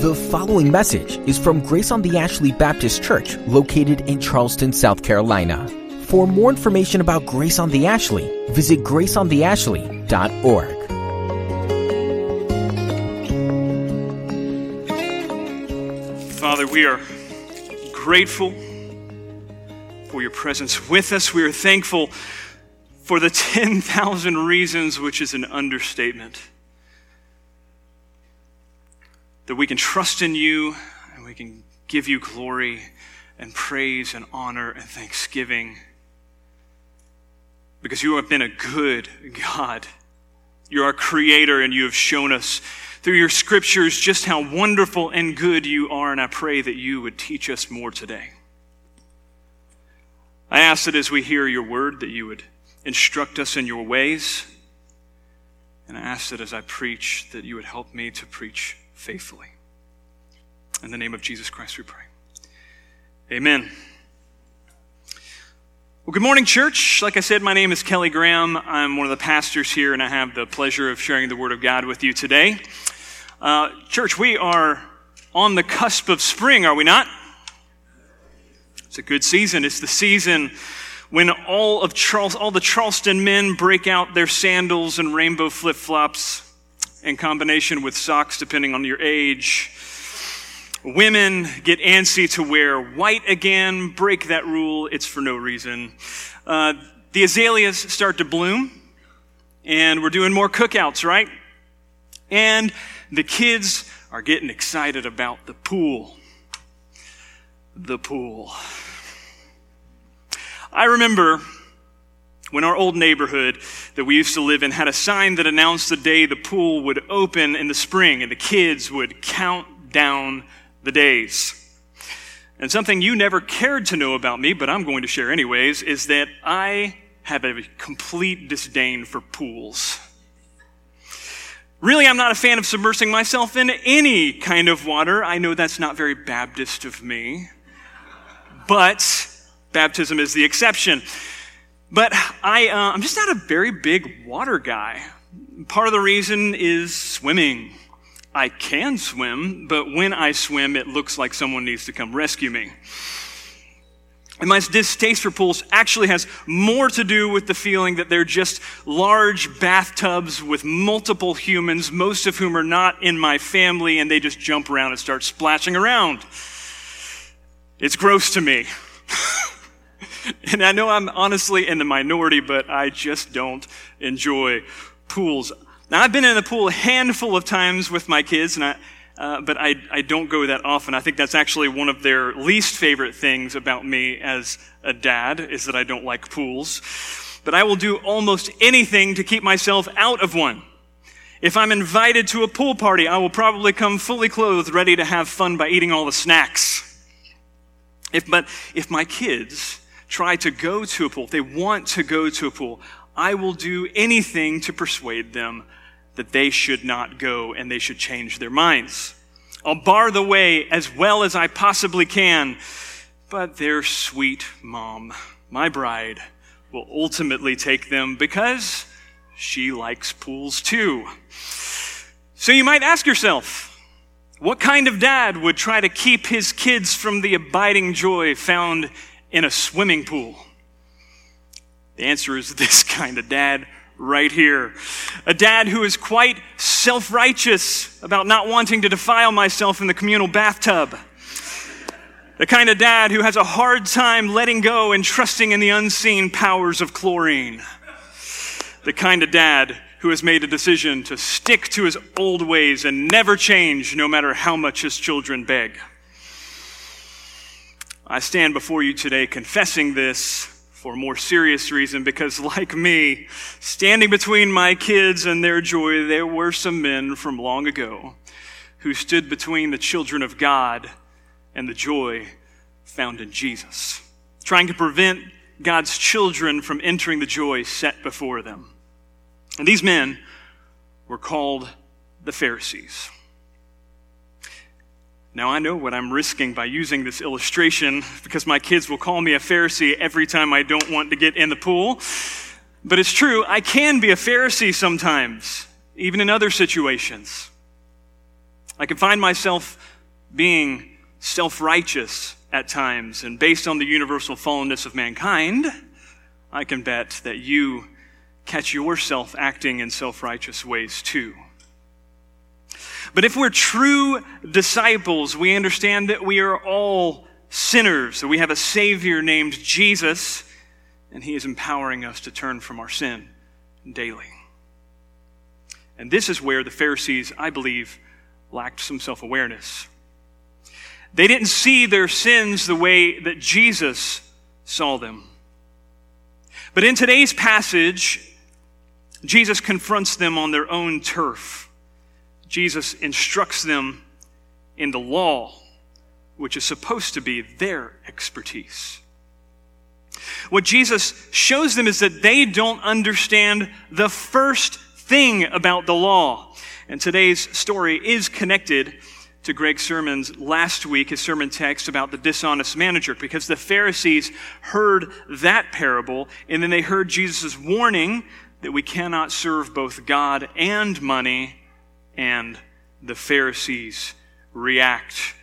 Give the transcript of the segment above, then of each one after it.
The following message is from Grace on the Ashley Baptist Church, located in Charleston, South Carolina. For more information about Grace on the Ashley, visit graceontheashley.org. Father, we are grateful for your presence with us. We are thankful for the 10,000 reasons, which is an understatement that we can trust in you and we can give you glory and praise and honor and thanksgiving because you have been a good God. You're our creator and you have shown us through your scriptures just how wonderful and good you are, and I pray that you would teach us more today. I ask that as we hear your word, that you would instruct us in your ways. And I ask that as I preach, that you would help me to preach faithfully. In the name of Jesus Christ, we pray. Amen. Well, good morning, church. Like I said, my name is Kelly Graham. I'm one of the pastors here, and I have the pleasure of sharing the Word of God with you today. Uh, church, we are on the cusp of spring, are we not? It's a good season. It's the season when all of Charles, all the Charleston men break out their sandals and rainbow flip flops in combination with socks, depending on your age. Women get antsy to wear white again, break that rule, it's for no reason. Uh, the azaleas start to bloom, and we're doing more cookouts, right? And the kids are getting excited about the pool. The pool. I remember when our old neighborhood that we used to live in had a sign that announced the day the pool would open in the spring and the kids would count down the days. And something you never cared to know about me, but I'm going to share anyways, is that I have a complete disdain for pools. Really, I'm not a fan of submersing myself in any kind of water. I know that's not very Baptist of me, but baptism is the exception. But I, uh, I'm just not a very big water guy. Part of the reason is swimming. I can swim, but when I swim, it looks like someone needs to come rescue me. And my distaste for pools actually has more to do with the feeling that they're just large bathtubs with multiple humans, most of whom are not in my family, and they just jump around and start splashing around. It's gross to me. and I know I'm honestly in the minority, but I just don't enjoy pools. Now, I've been in the pool a handful of times with my kids, and I, uh, but I, I don't go that often. I think that's actually one of their least favorite things about me as a dad, is that I don't like pools. But I will do almost anything to keep myself out of one. If I'm invited to a pool party, I will probably come fully clothed, ready to have fun by eating all the snacks. If, but if my kids try to go to a pool, if they want to go to a pool, I will do anything to persuade them that they should not go and they should change their minds. I'll bar the way as well as I possibly can, but their sweet mom, my bride, will ultimately take them because she likes pools too. So you might ask yourself, what kind of dad would try to keep his kids from the abiding joy found in a swimming pool? The answer is this kind of dad right here. A dad who is quite self righteous about not wanting to defile myself in the communal bathtub. The kind of dad who has a hard time letting go and trusting in the unseen powers of chlorine. The kind of dad who has made a decision to stick to his old ways and never change no matter how much his children beg. I stand before you today confessing this for a more serious reason because, like me, standing between my kids and their joy, there were some men from long ago who stood between the children of God and the joy found in Jesus, trying to prevent God's children from entering the joy set before them. And these men were called the Pharisees. Now, I know what I'm risking by using this illustration because my kids will call me a Pharisee every time I don't want to get in the pool. But it's true, I can be a Pharisee sometimes. even in other situations. I can find myself being self righteous at times, and based on the universal fallenness of mankind, I can bet that you catch yourself acting in self righteous ways too. But if we're true disciples, we understand that we are all sinners, that we have a Savior named Jesus, and He is empowering us to turn from our sin daily. And this is where the Pharisees, I believe, lacked some self awareness. They didn't see their sins the way that Jesus saw them. But in today's passage, Jesus confronts them on their own turf. Jesus instructs them in the law, which is supposed to be their expertise. What Jesus shows them is that they don't understand the first thing about the law. And today's story is connected to Greg's sermons last week, his sermon text about the dishonest manager, because the Pharisees heard that parable, and then they heard Jesus' warning that we cannot serve both God and money, and the Pharisees react.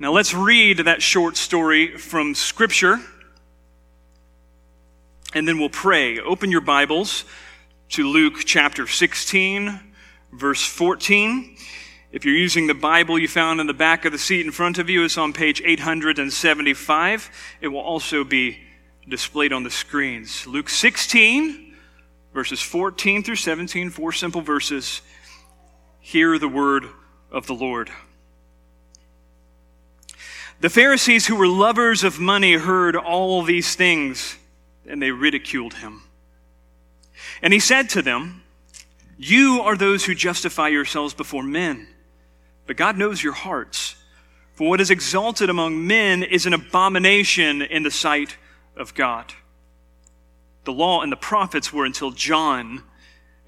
Now let's read that short story from Scripture, and then we'll pray. Open your Bibles to Luke chapter 16, verse 14. If you're using the Bible you found in the back of the seat in front of you, it's on page 875. It will also be displayed on the screens. Luke 16, verses 14 through 17, four simple verses. Hear the word of the Lord. The Pharisees, who were lovers of money, heard all these things, and they ridiculed him. And he said to them, You are those who justify yourselves before men but God knows your hearts. For what is exalted among men is an abomination in the sight of God. The law and the prophets were until John,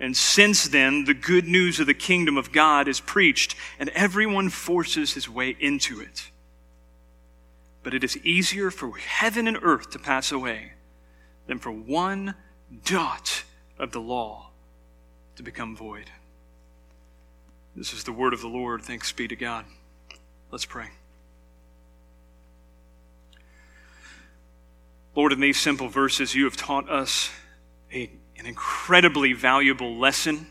and since then, the good news of the kingdom of God is preached, and everyone forces his way into it. But it is easier for heaven and earth to pass away than for one dot of the law to become void. This is the word of the Lord. Thanks be to God. Let's pray. Lord, in these simple verses, you have taught us a, an incredibly valuable lesson.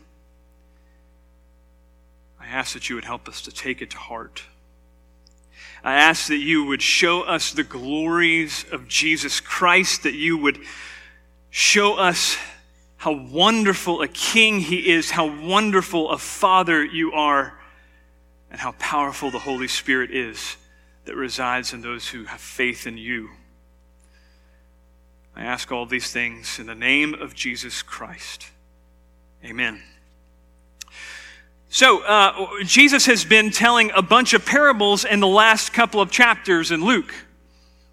I ask that you would help us to take it to heart. I ask that you would show us the glories of Jesus Christ, that you would show us how wonderful a king he is, how wonderful a father you are, and how powerful the Holy Spirit is that resides in those who have faith in you. I ask all these things in the name of Jesus Christ. Amen. So, uh, Jesus has been telling a bunch of parables in the last couple of chapters in Luke.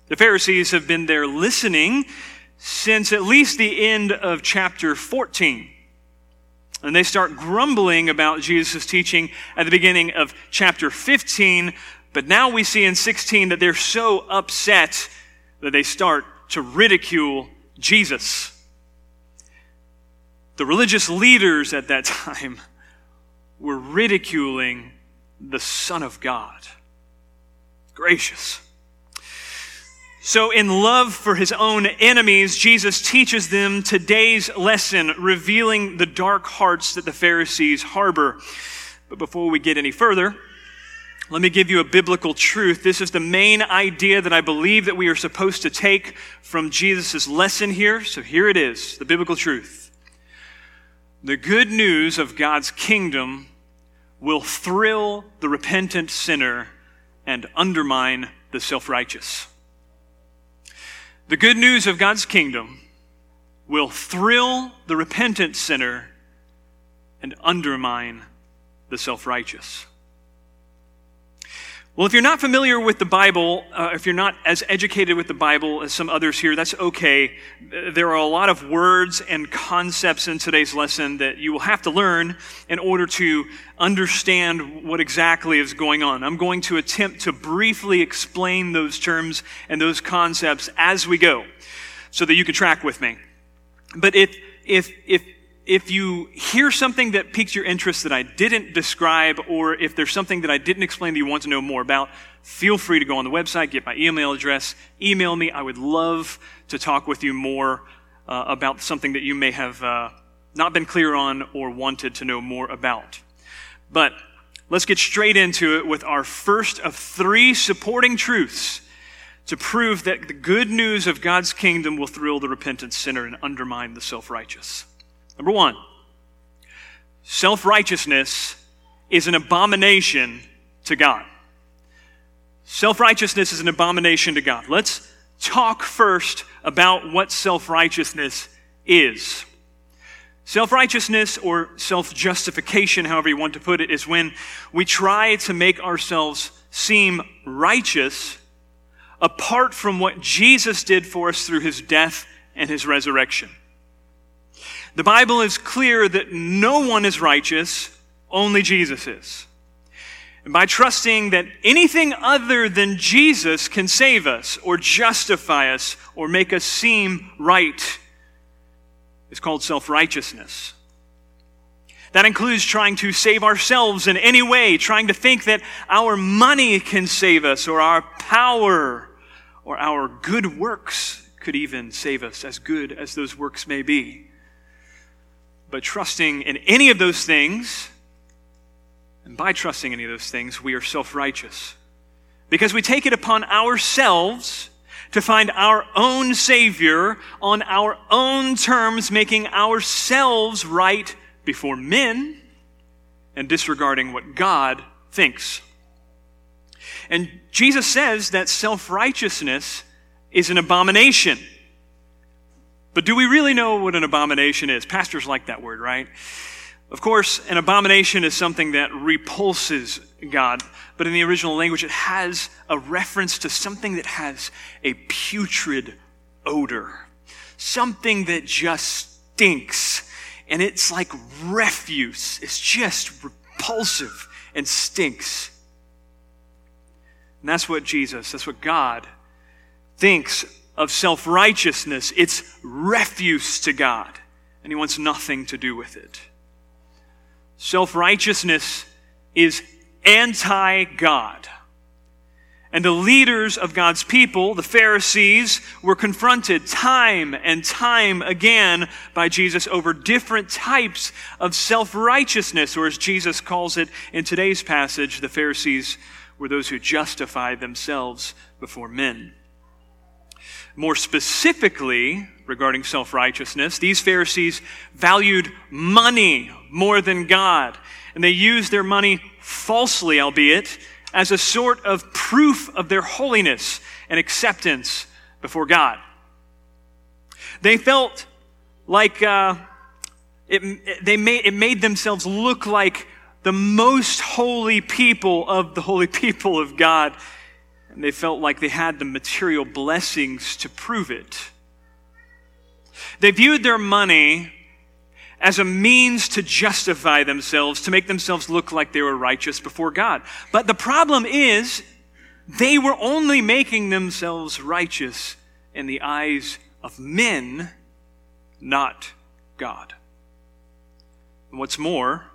The Pharisees have been there listening since at least the end of chapter 14. And they start grumbling about Jesus' teaching at the beginning of chapter 15. But now we see in 16 that they're so upset that they start to ridicule Jesus. The religious leaders at that time were ridiculing the Son of God. Gracious. So, in love for his own enemies, Jesus teaches them today's lesson, revealing the dark hearts that the Pharisees harbor. But before we get any further, let me give you a biblical truth. This is the main idea that I believe that we are supposed to take from Jesus' lesson here. So here it is, the biblical truth. The good news of God's kingdom will thrill the repentant sinner and undermine the self-righteous. The good news of God's kingdom will thrill the repentant sinner and undermine the self righteous. Well, if you're not familiar with the Bible, uh, if you're not as educated with the Bible as some others here, that's okay. There are a lot of words and concepts in today's lesson that you will have to learn in order to understand what exactly is going on. I'm going to attempt to briefly explain those terms and those concepts as we go so that you can track with me. But if, if, if, if you hear something that piques your interest that I didn't describe, or if there's something that I didn't explain that you want to know more about, feel free to go on the website, get my email address, email me. I would love to talk with you more uh, about something that you may have uh, not been clear on or wanted to know more about. But let's get straight into it with our first of three supporting truths to prove that the good news of God's kingdom will thrill the repentant sinner and undermine the self righteous. Number one, self righteousness is an abomination to God. Self righteousness is an abomination to God. Let's talk first about what self righteousness is. Self righteousness or self justification, however you want to put it, is when we try to make ourselves seem righteous apart from what Jesus did for us through his death and his resurrection. The Bible is clear that no one is righteous, only Jesus is. And by trusting that anything other than Jesus can save us or justify us or make us seem right is called self righteousness. That includes trying to save ourselves in any way, trying to think that our money can save us, or our power, or our good works could even save us, as good as those works may be. But trusting in any of those things, and by trusting any of those things, we are self righteous. Because we take it upon ourselves to find our own Savior on our own terms, making ourselves right before men and disregarding what God thinks. And Jesus says that self righteousness is an abomination. But do we really know what an abomination is? Pastors like that word, right? Of course, an abomination is something that repulses God, but in the original language, it has a reference to something that has a putrid odor, something that just stinks, and it's like refuse. It's just repulsive and stinks. And that's what Jesus, that's what God thinks of self righteousness. It's refuse to God, and He wants nothing to do with it. Self righteousness is anti God. And the leaders of God's people, the Pharisees, were confronted time and time again by Jesus over different types of self righteousness, or as Jesus calls it in today's passage, the Pharisees were those who justified themselves before men. More specifically, regarding self righteousness, these Pharisees valued money more than God, and they used their money falsely, albeit, as a sort of proof of their holiness and acceptance before God. They felt like uh, it, they made, it made themselves look like the most holy people of the holy people of God and they felt like they had the material blessings to prove it. They viewed their money as a means to justify themselves, to make themselves look like they were righteous before God. But the problem is, they were only making themselves righteous in the eyes of men, not God. And what's more,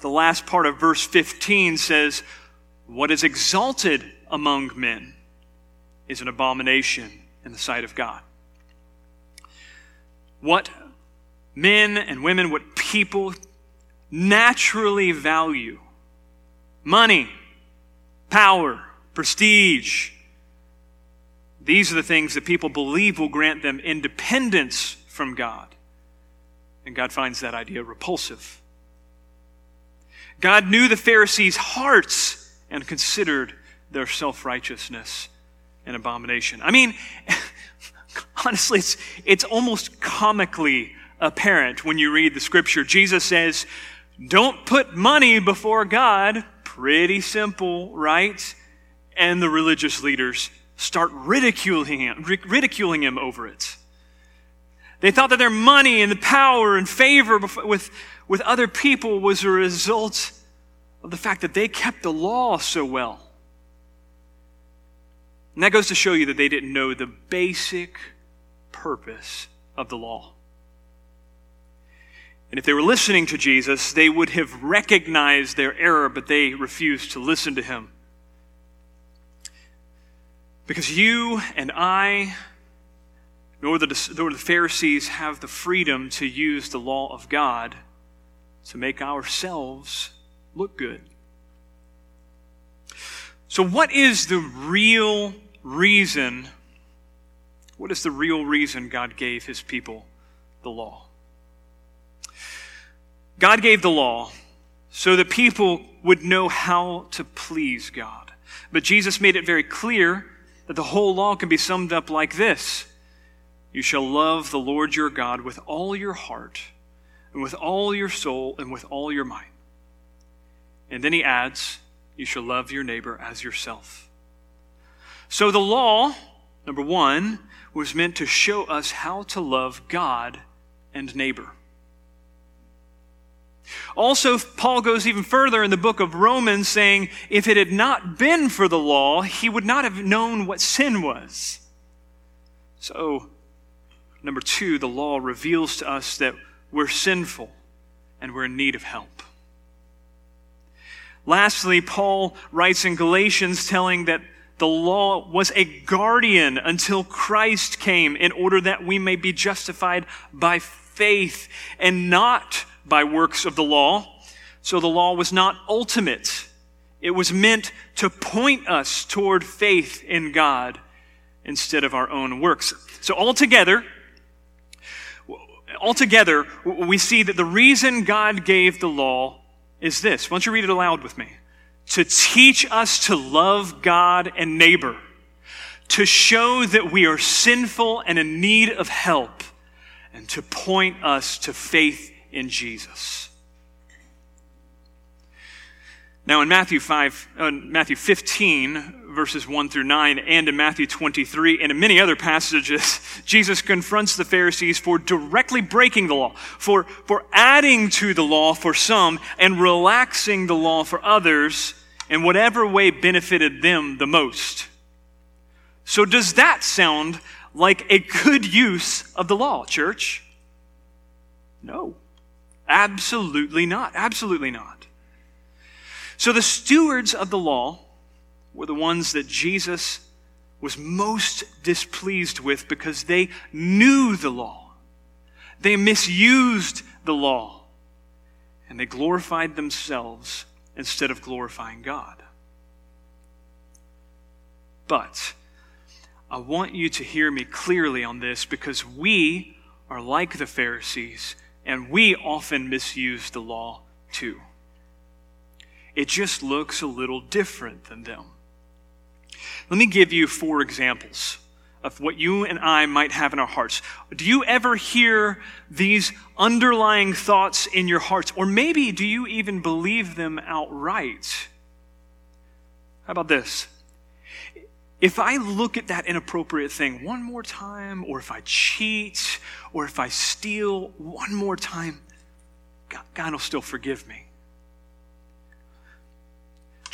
the last part of verse 15 says, What is exalted among men is an abomination in the sight of God. What men and women, what people naturally value money, power, prestige. These are the things that people believe will grant them independence from God. And God finds that idea repulsive. God knew the Pharisees' hearts and considered their self righteousness and abomination. I mean, honestly, it's, it's almost comically apparent when you read the scripture. Jesus says, Don't put money before God. Pretty simple, right? And the religious leaders start ridiculing him, ridiculing him over it. They thought that their money and the power and favor with, with other people was a result of the fact that they kept the law so well. And that goes to show you that they didn't know the basic purpose of the law. And if they were listening to Jesus, they would have recognized their error, but they refused to listen to him. Because you and I, nor the, nor the Pharisees, have the freedom to use the law of God to make ourselves look good. So, what is the real reason? What is the real reason God gave his people the law? God gave the law so the people would know how to please God. But Jesus made it very clear that the whole law can be summed up like this You shall love the Lord your God with all your heart, and with all your soul, and with all your mind. And then he adds, You shall love your neighbor as yourself. So the law, number one, was meant to show us how to love God and neighbor. Also, Paul goes even further in the book of Romans, saying, if it had not been for the law, he would not have known what sin was. So, number two, the law reveals to us that we're sinful and we're in need of help. Lastly, Paul writes in Galatians telling that the law was a guardian until Christ came in order that we may be justified by faith and not by works of the law. So the law was not ultimate. It was meant to point us toward faith in God instead of our own works. So altogether, altogether, we see that the reason God gave the law is this. Why don't you read it aloud with me? To teach us to love God and neighbor, to show that we are sinful and in need of help, and to point us to faith in Jesus. Now, in Matthew 5, uh, Matthew 15, verses 1 through 9, and in Matthew 23, and in many other passages, Jesus confronts the Pharisees for directly breaking the law, for, for adding to the law for some, and relaxing the law for others in whatever way benefited them the most. So, does that sound like a good use of the law, church? No. Absolutely not. Absolutely not. So the stewards of the law were the ones that Jesus was most displeased with because they knew the law. They misused the law. And they glorified themselves instead of glorifying God. But I want you to hear me clearly on this because we are like the Pharisees and we often misuse the law too. It just looks a little different than them. Let me give you four examples of what you and I might have in our hearts. Do you ever hear these underlying thoughts in your hearts? Or maybe do you even believe them outright? How about this? if I look at that inappropriate thing one more time, or if I cheat, or if I steal one more time, God, will still forgive me.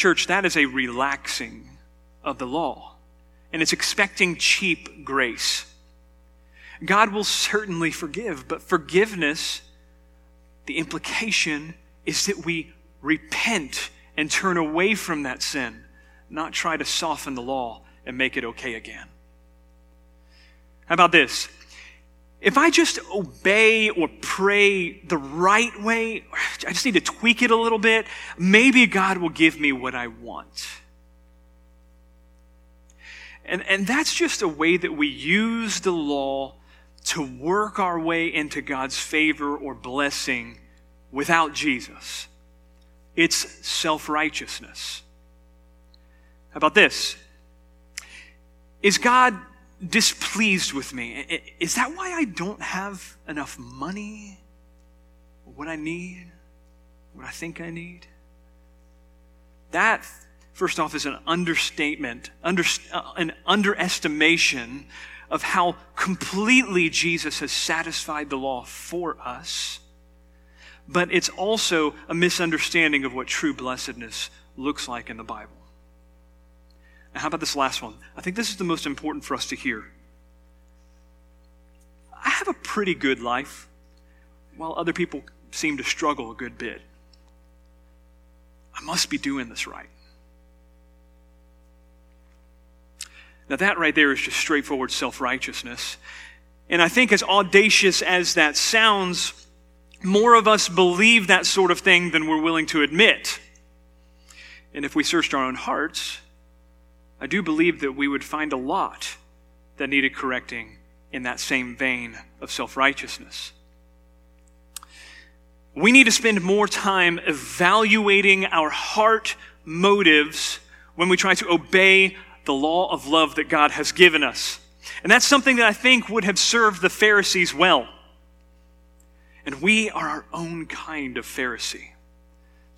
Church, that is a relaxing of the law, and it's expecting cheap grace. God will certainly forgive, but forgiveness, the implication is that we repent and turn away from that sin, not try to soften the law and make it okay again. How about this? If I just obey or pray the right way, I just need to tweak it a little bit, maybe God will give me what I want. And, and that's just a way that we use the law to work our way into God's favor or blessing without Jesus. It's self righteousness. How about this? Is God displeased with me? Is that why I don't have enough money? What I need? What I think I need? That, first off, is an understatement, under, uh, an underestimation of how completely Jesus has satisfied the law for us. But it's also a misunderstanding of what true blessedness looks like in the Bible. Now, how about this last one? I think this is the most important for us to hear. I have a pretty good life, while other people seem to struggle a good bit. I must be doing this right. Now, that right there is just straightforward self righteousness. And I think, as audacious as that sounds, more of us believe that sort of thing than we're willing to admit. And if we searched our own hearts, I do believe that we would find a lot that needed correcting in that same vein of self righteousness. We need to spend more time evaluating our heart motives when we try to obey the law of love that God has given us. And that's something that I think would have served the Pharisees well. And we are our own kind of Pharisee.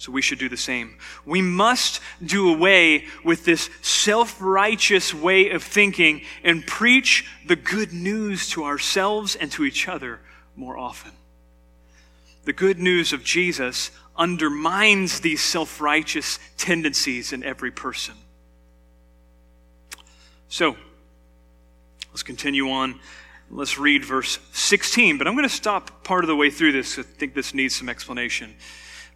So we should do the same. We must do away with this self righteous way of thinking and preach the good news to ourselves and to each other more often the good news of Jesus undermines these self righteous tendencies in every person. So, let's continue on. Let's read verse 16, but I'm going to stop part of the way through this. I think this needs some explanation.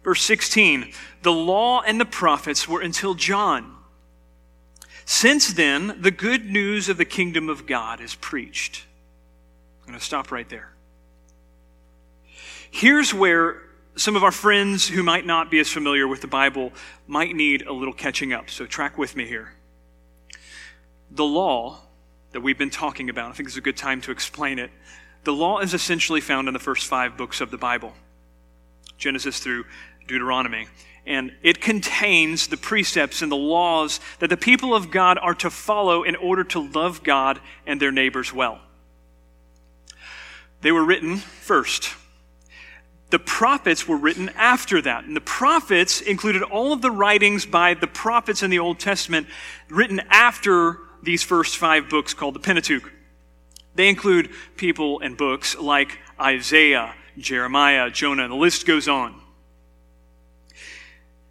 Verse 16 The law and the prophets were until John. Since then, the good news of the kingdom of God is preached. I'm going to stop right there. Here's where some of our friends who might not be as familiar with the Bible might need a little catching up. So, track with me here. The law that we've been talking about, I think is a good time to explain it. The law is essentially found in the first five books of the Bible Genesis through Deuteronomy. And it contains the precepts and the laws that the people of God are to follow in order to love God and their neighbors well. They were written first the prophets were written after that. And the prophets included all of the writings by the prophets in the Old Testament written after these first five books called the Pentateuch. They include people and books like Isaiah, Jeremiah, Jonah, and the list goes on.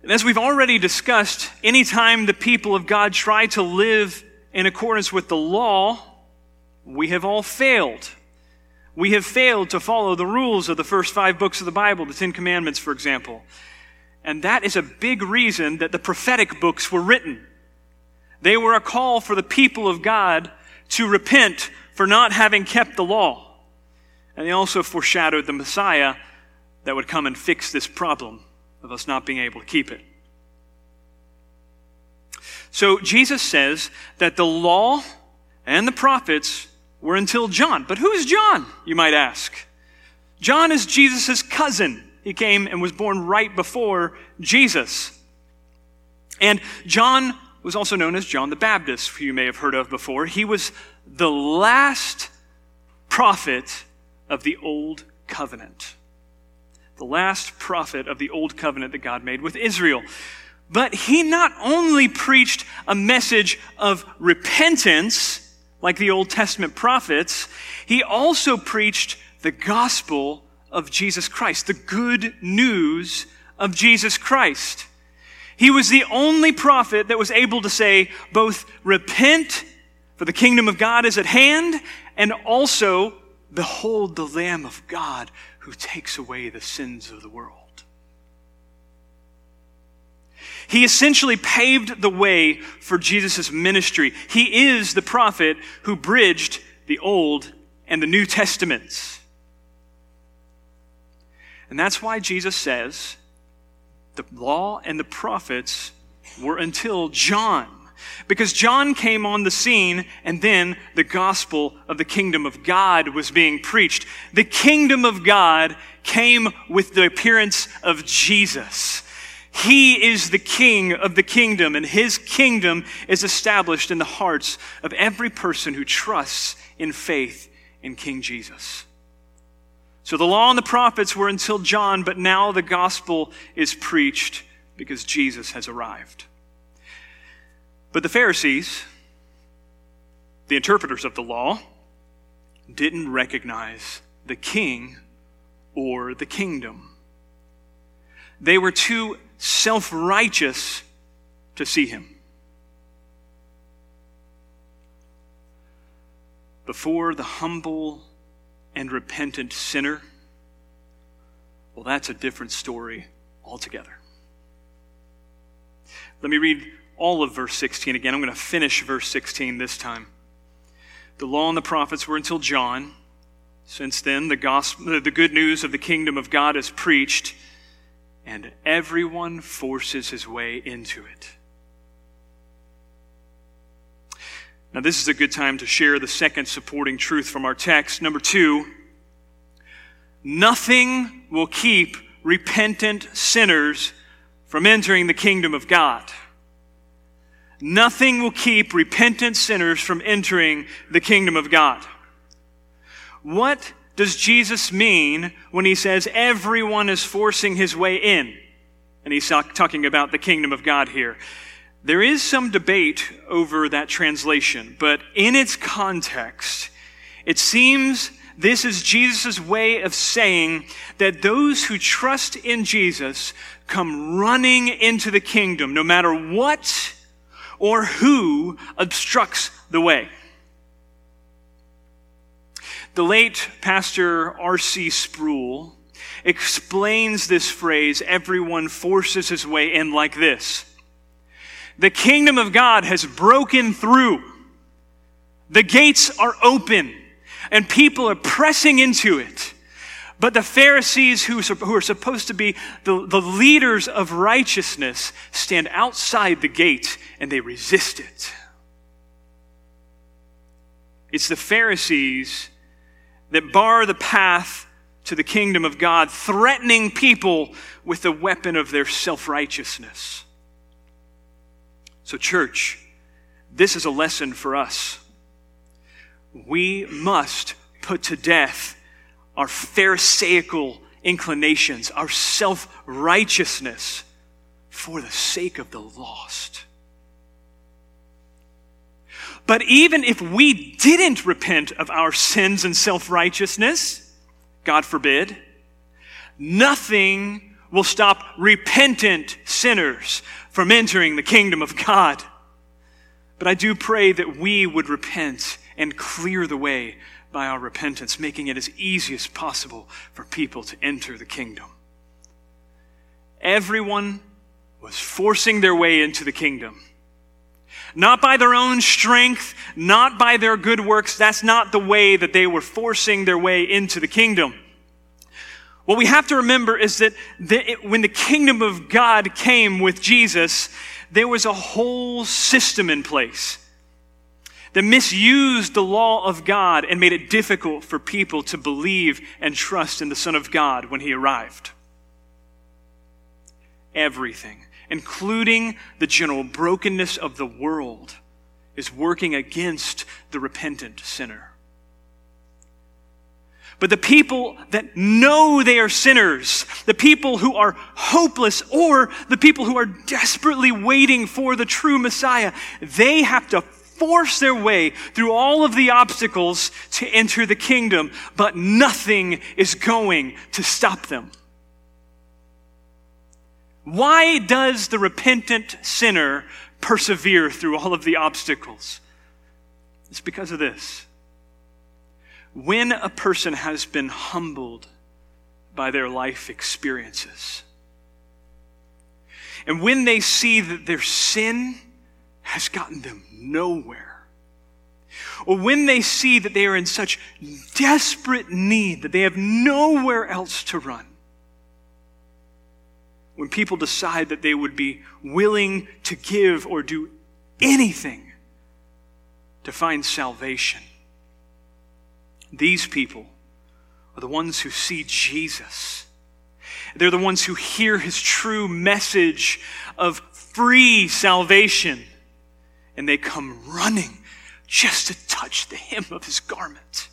And as we've already discussed, anytime the people of God try to live in accordance with the law, we have all failed we have failed to follow the rules of the first five books of the Bible, the Ten Commandments, for example. And that is a big reason that the prophetic books were written. They were a call for the people of God to repent for not having kept the law. And they also foreshadowed the Messiah that would come and fix this problem of us not being able to keep it. So Jesus says that the law and the prophets were until John. But who is John, you might ask? John is Jesus' cousin. He came and was born right before Jesus. And John was also known as John the Baptist, who you may have heard of before. He was the last prophet of the Old Covenant. The last prophet of the Old Covenant that God made with Israel. But he not only preached a message of repentance, like the Old Testament prophets, he also preached the gospel of Jesus Christ, the good news of Jesus Christ. He was the only prophet that was able to say both repent, for the kingdom of God is at hand, and also behold the Lamb of God who takes away the sins of the world. He essentially paved the way for Jesus' ministry. He is the prophet who bridged the Old and the New Testaments. And that's why Jesus says the law and the prophets were until John. Because John came on the scene and then the gospel of the kingdom of God was being preached. The kingdom of God came with the appearance of Jesus. He is the king of the kingdom, and his kingdom is established in the hearts of every person who trusts in faith in King Jesus. So the law and the prophets were until John, but now the gospel is preached because Jesus has arrived. But the Pharisees, the interpreters of the law, didn't recognize the king or the kingdom. They were too self righteous to see him. Before the humble and repentant sinner, well, that's a different story altogether. Let me read all of verse 16 again. I'm going to finish verse 16 this time. The law and the prophets were until John. Since then, the, gospel, the good news of the kingdom of God is preached, and everyone forces his way into it. Now, this is a good time to share the second supporting truth from our text. Number two, nothing will keep repentant sinners from entering the kingdom of God. Nothing will keep repentant sinners from entering the kingdom of God. What does Jesus mean when he says everyone is forcing his way in? And he's talking about the kingdom of God here. There is some debate over that translation, but in its context, it seems this is Jesus' way of saying that those who trust in Jesus come running into the kingdom no matter what or who obstructs the way. The late Pastor R.C. Sproul explains this phrase, everyone forces his way in, like this the kingdom of God has broken through. The gates are open and people are pressing into it. But the Pharisees, who, are supposed to be the, the leaders of righteousness, stand outside the gate and they resist it. It's the Pharisees that bar the path to the kingdom of God, threatening people with the weapon of their self righteousness. So, church, this is a lesson for us. We must put to death our Pharisaical inclinations, our self righteousness, for the sake of the lost. But even if we didn't repent of our sins and self righteousness, God forbid, nothing will stop repentant sinners from entering the kingdom of God. But I do pray that we would repent and clear the way by our repentance, making it as easy as possible for people to enter the kingdom. Everyone was forcing their way into the kingdom. Not by their own strength, not by their good works. That's not the way that they were forcing their way into the kingdom. What we have to remember is that when the kingdom of God came with Jesus, there was a whole system in place that misused the law of God and made it difficult for people to believe and trust in the Son of God when he arrived. Everything, including the general brokenness of the world, is working against the repentant sinner. But the people that know they are sinners, the people who are hopeless, or the people who are desperately waiting for the true Messiah, they have to force their way through all of the obstacles to enter the kingdom, but nothing is going to stop them. Why does the repentant sinner persevere through all of the obstacles? It's because of this when a person has been humbled by their life experiences, and when they see that their sin has gotten them nowhere, or when they see that they are in such desperate need that they have nowhere else to run, when people decide that they would be willing to give or do anything to find salvation, these people are the ones who see Jesus. They're the ones who hear his true message of free salvation. And they come running just to touch the hem of his garment.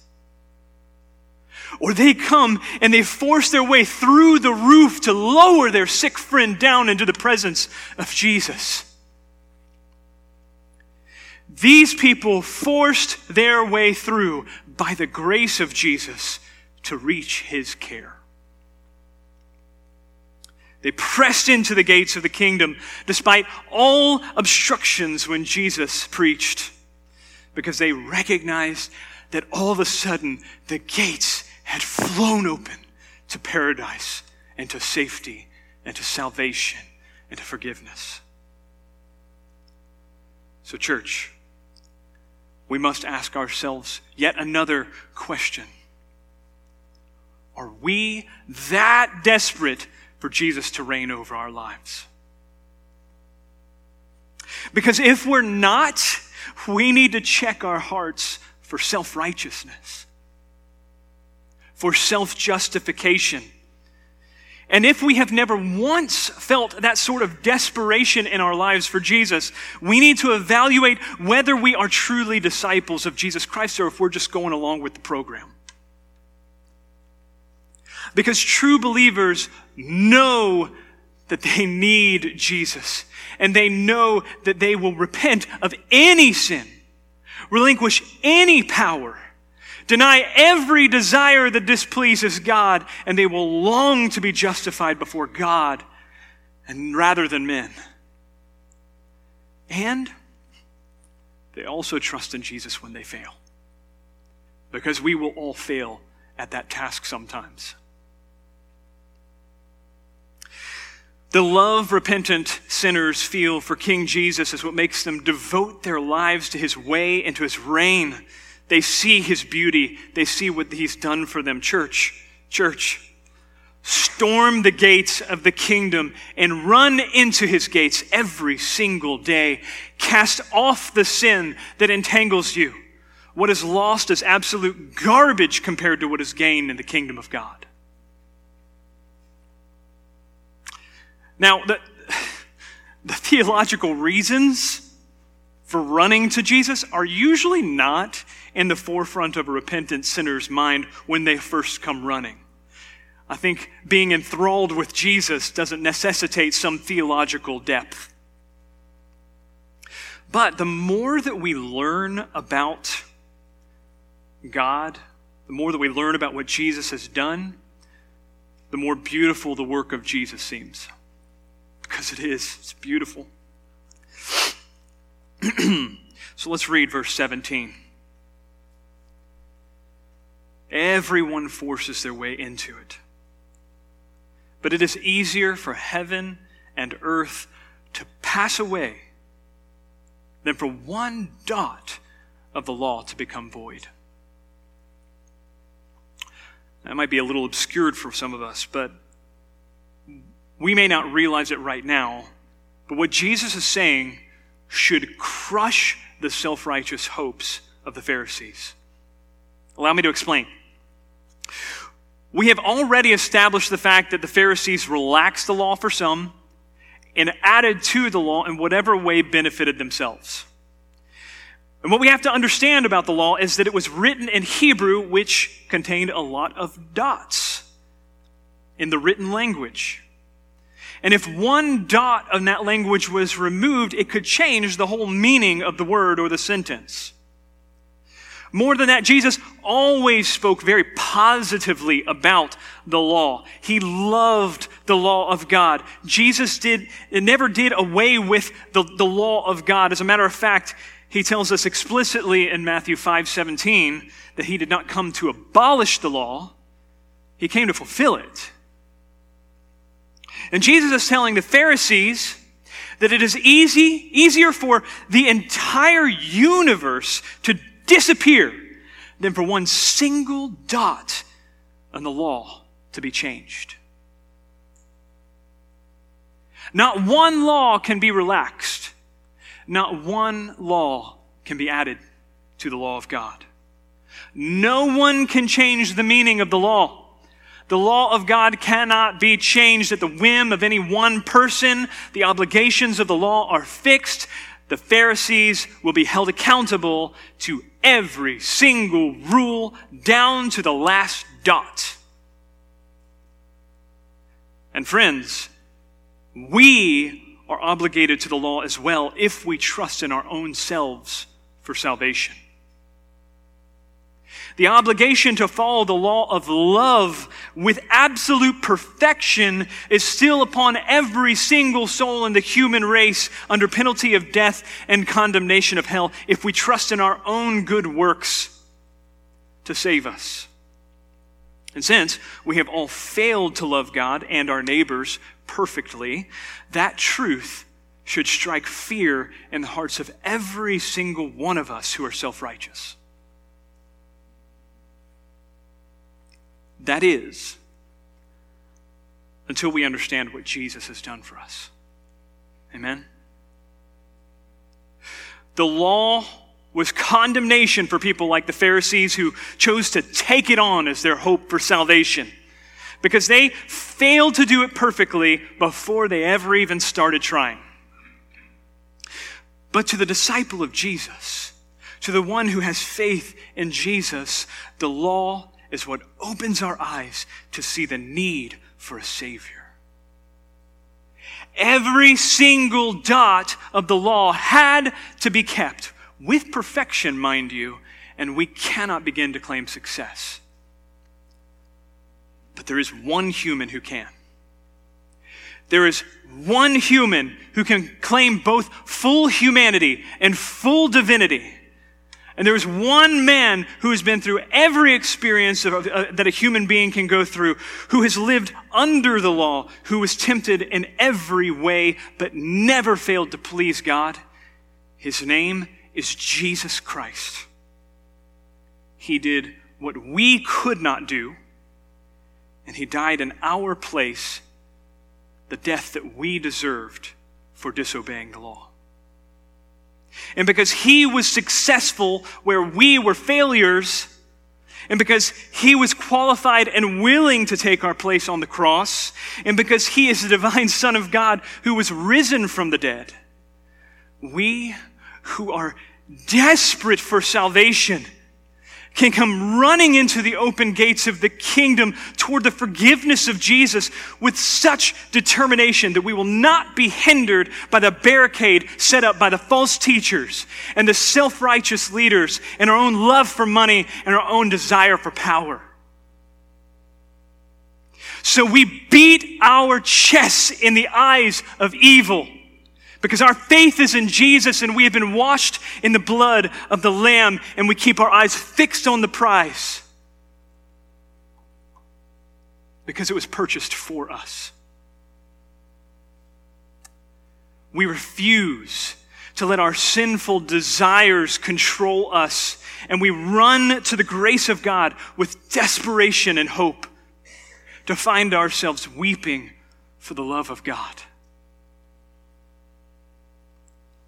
Or they come and they force their way through the roof to lower their sick friend down into the presence of Jesus. These people forced their way through by the grace of Jesus to reach his care. They pressed into the gates of the kingdom despite all obstructions when Jesus preached because they recognized that all of a sudden the gates had flown open to paradise and to safety and to salvation and to forgiveness. So, church, we must ask ourselves yet another question Are we that desperate for Jesus to reign over our lives? Because if we're not, we need to check our hearts for self righteousness, for self justification. And if we have never once felt that sort of desperation in our lives for Jesus, we need to evaluate whether we are truly disciples of Jesus Christ or if we're just going along with the program. Because true believers know that they need Jesus and they know that they will repent of any sin, relinquish any power, deny every desire that displeases God, and they will long to be justified before God and rather than men. And they also trust in Jesus when they fail. Because we will all fail at that task sometimes. The love repentant sinners feel for King Jesus is what makes them devote their lives to his way and to his reign. They see his beauty, they see what he's done for them. Church, church, storm the gates of the kingdom and run into his gates every single day. Cast off the sin that entangles you. What is lost is absolute garbage compared to what is gained in the kingdom of God. Now, the, the theological reasons for running to Jesus are usually not in the forefront of a repentant sinner's mind when they first come running. I think being enthralled with Jesus doesn't necessitate some theological depth. But the more that we learn about God, the more that we learn about what Jesus has done, the more beautiful the work of Jesus seems because it is. It's beautiful. so let's read verse 17. Everyone forces their way into it. But it is easier for heaven and earth to pass away than for one dot of the law to become void. That might be a little obscured for some of us, but we may not realize it right now, but what Jesus is saying should crush the self righteous hopes of the Pharisees. Allow me to explain. We have already established the fact that the Pharisees relaxed the law for some and added to the law in whatever way benefited themselves. And what we have to understand about the law is that it was written in Hebrew, which contained a lot of dots in the written language. And if one dot of that language was removed, it could change the whole meaning of the word or the sentence. More than that, Jesus always spoke very positively about the law. He loved the law of God. Jesus did, never did away with the, the law of God. As a matter of fact, he tells us explicitly in Matthew 5 17 that he did not come to abolish the law, he came to fulfill it. And Jesus is telling the Pharisees that it is easy, easier for the entire universe to disappear than for one single dot on the law to be changed. Not one law can be relaxed. Not one law can be added to the law of God. No one can change the meaning of the law. The law of God cannot be changed at the whim of any one person. The obligations of the law are fixed. The Pharisees will be held accountable to every single rule down to the last dot. And friends, we are obligated to the law as well if we trust in our own selves for salvation. The obligation to follow the law of love with absolute perfection is still upon every single soul in the human race under penalty of death and condemnation of hell if we trust in our own good works to save us. And since we have all failed to love God and our neighbors perfectly, that truth should strike fear in the hearts of every single one of us who are self righteous. That is, until we understand what Jesus has done for us. Amen? The law was condemnation for people like the Pharisees who chose to take it on as their hope for salvation because they failed to do it perfectly before they ever even started trying. But to the disciple of Jesus, to the one who has faith in Jesus, the law is what opens our eyes to see the need for a Savior. Every single dot of the law had to be kept with perfection, mind you, and we cannot begin to claim success. But there is one human who can. There is one human who can claim both full humanity and full divinity. And there is one man who has been through every experience of, uh, that a human being can go through, who has lived under the law, who was tempted in every way, but never failed to please God. His name is Jesus Christ. He did what we could not do, and He died in our place, the death that we deserved for disobeying the law. And because He was successful where we were failures, and because he was qualified and willing to take our place on the cross, and because he is the divine Son of God who was risen from the dead, we who are desperate for salvation can come running into the open gates of the kingdom toward the forgiveness of Jesus with such determination that we will not be hindered by the barricade set up by the false teachers and the self righteous leaders and our own love for money and our own desire for power. So we beat our chests in the eyes of evil because our faith is in Jesus and we have been washed in the blood of the Lamb and we keep our eyes fixed on the prize because it was purchased for us. We refuse to let our sinful desires control us and we run to the grace of God with desperation and hope to find ourselves weeping for the love of God.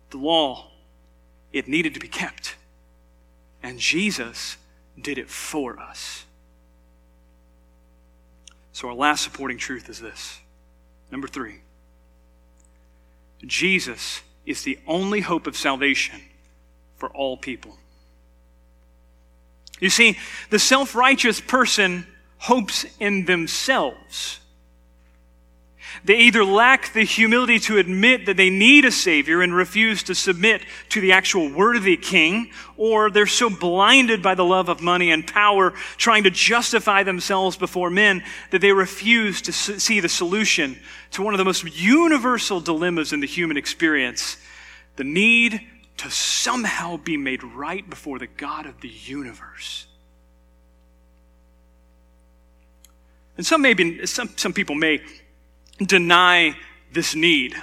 The law, it needed to be kept. And Jesus did it for us. So, our last supporting truth is this. Number three Jesus is the only hope of salvation for all people. You see, the self righteous person hopes in themselves. They either lack the humility to admit that they need a Savior and refuse to submit to the actual worthy King, or they're so blinded by the love of money and power, trying to justify themselves before men, that they refuse to see the solution to one of the most universal dilemmas in the human experience the need to somehow be made right before the God of the universe. And some, maybe, some, some people may deny this need.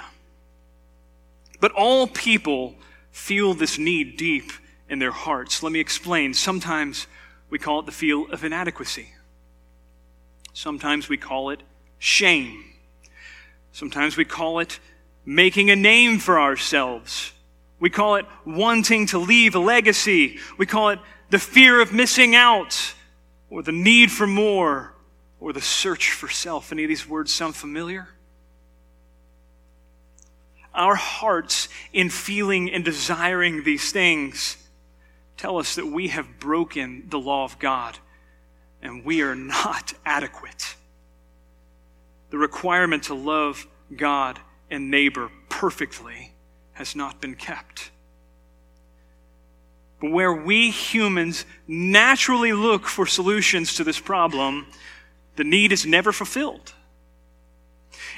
But all people feel this need deep in their hearts. Let me explain. Sometimes we call it the feel of inadequacy. Sometimes we call it shame. Sometimes we call it making a name for ourselves. We call it wanting to leave a legacy. We call it the fear of missing out or the need for more or the search for self. Any of these words sound familiar? Our hearts, in feeling and desiring these things, tell us that we have broken the law of God and we are not adequate. The requirement to love God and neighbor perfectly has not been kept. But where we humans naturally look for solutions to this problem, the need is never fulfilled.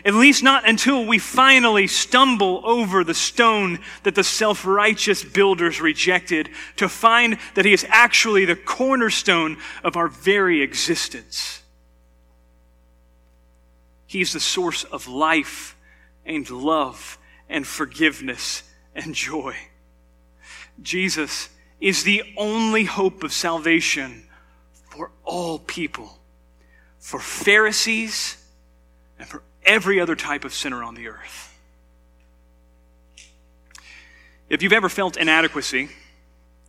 At least not until we finally stumble over the stone that the self righteous builders rejected to find that He is actually the cornerstone of our very existence. He is the source of life and love and forgiveness and joy. Jesus is the only hope of salvation for all people, for Pharisees and for every other type of sinner on the earth. If you've ever felt inadequacy,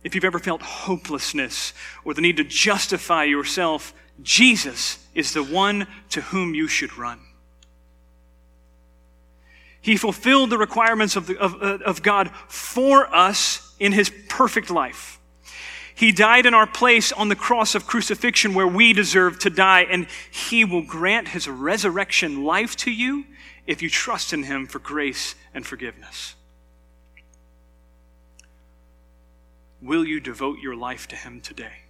if you've ever felt hopelessness or the need to justify yourself, Jesus is the one to whom you should run. He fulfilled the requirements of, the, of, uh, of God for us in his perfect life. He died in our place on the cross of crucifixion where we deserve to die, and he will grant his resurrection life to you if you trust in him for grace and forgiveness. Will you devote your life to Him today?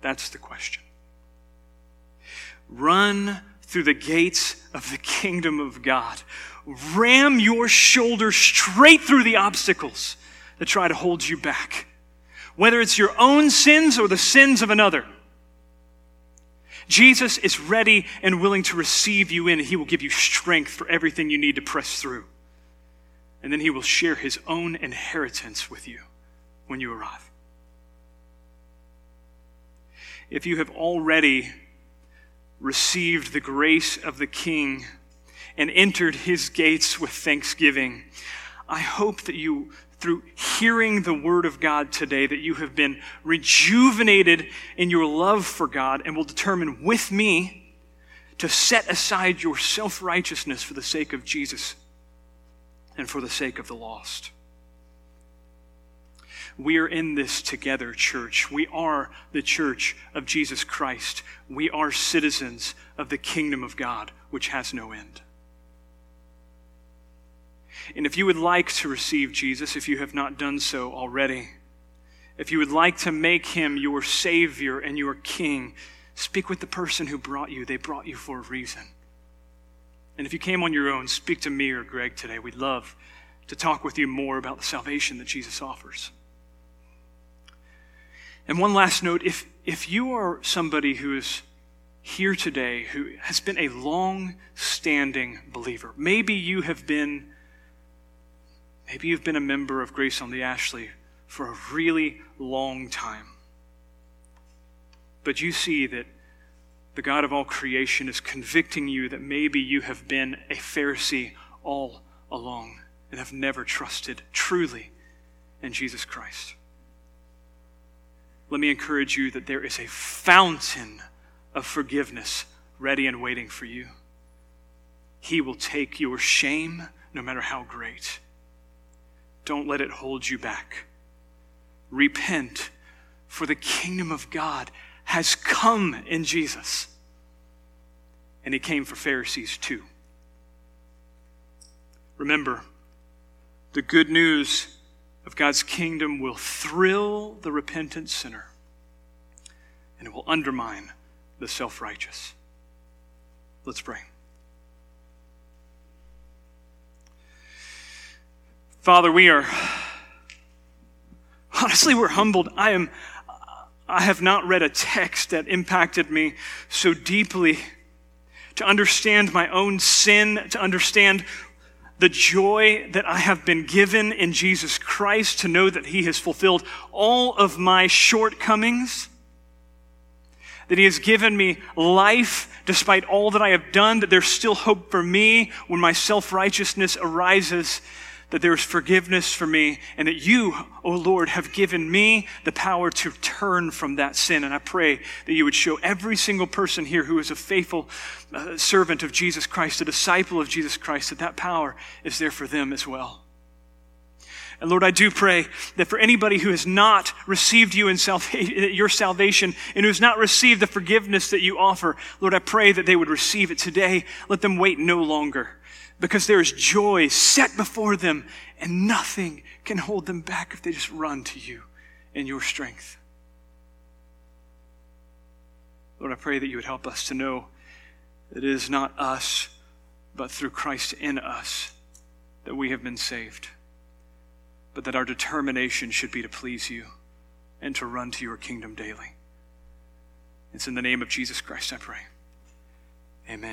That's the question. Run through the gates of the kingdom of God. Ram your shoulder straight through the obstacles that try to hold you back, whether it's your own sins or the sins of another. Jesus is ready and willing to receive you in. He will give you strength for everything you need to press through. And then he will share his own inheritance with you when you arrive. If you have already received the grace of the King and entered his gates with thanksgiving, I hope that you, through hearing the word of God today, that you have been rejuvenated in your love for God and will determine with me to set aside your self righteousness for the sake of Jesus and for the sake of the lost. We are in this together, church. We are the church of Jesus Christ. We are citizens of the kingdom of God, which has no end. And if you would like to receive Jesus, if you have not done so already, if you would like to make him your Savior and your King, speak with the person who brought you. They brought you for a reason. And if you came on your own, speak to me or Greg today. We'd love to talk with you more about the salvation that Jesus offers. And one last note if, if you are somebody who is here today who has been a long standing believer, maybe you have been. Maybe you've been a member of Grace on the Ashley for a really long time. But you see that the God of all creation is convicting you that maybe you have been a Pharisee all along and have never trusted truly in Jesus Christ let me encourage you that there is a fountain of forgiveness ready and waiting for you. He will take your shame, no matter how great. Don't let it hold you back. Repent, for the kingdom of God has come in Jesus. And he came for Pharisees too. Remember, the good news of God's kingdom will thrill the repentant sinner and it will undermine the self righteous. Let's pray. Father, we are honestly we're humbled. I am I have not read a text that impacted me so deeply to understand my own sin, to understand the joy that I have been given in Jesus Christ, to know that He has fulfilled all of my shortcomings, that He has given me life despite all that I have done, that there's still hope for me when my self righteousness arises that there is forgiveness for me, and that you, O oh Lord, have given me the power to turn from that sin. And I pray that you would show every single person here who is a faithful uh, servant of Jesus Christ, a disciple of Jesus Christ, that that power is there for them as well. And Lord, I do pray that for anybody who has not received you in your salvation and who has not received the forgiveness that you offer, Lord, I pray that they would receive it today. Let them wait no longer because there is joy set before them, and nothing can hold them back if they just run to you in your strength. Lord, I pray that you would help us to know that it is not us, but through Christ in us that we have been saved, but that our determination should be to please you and to run to your kingdom daily. It's in the name of Jesus Christ I pray. Amen.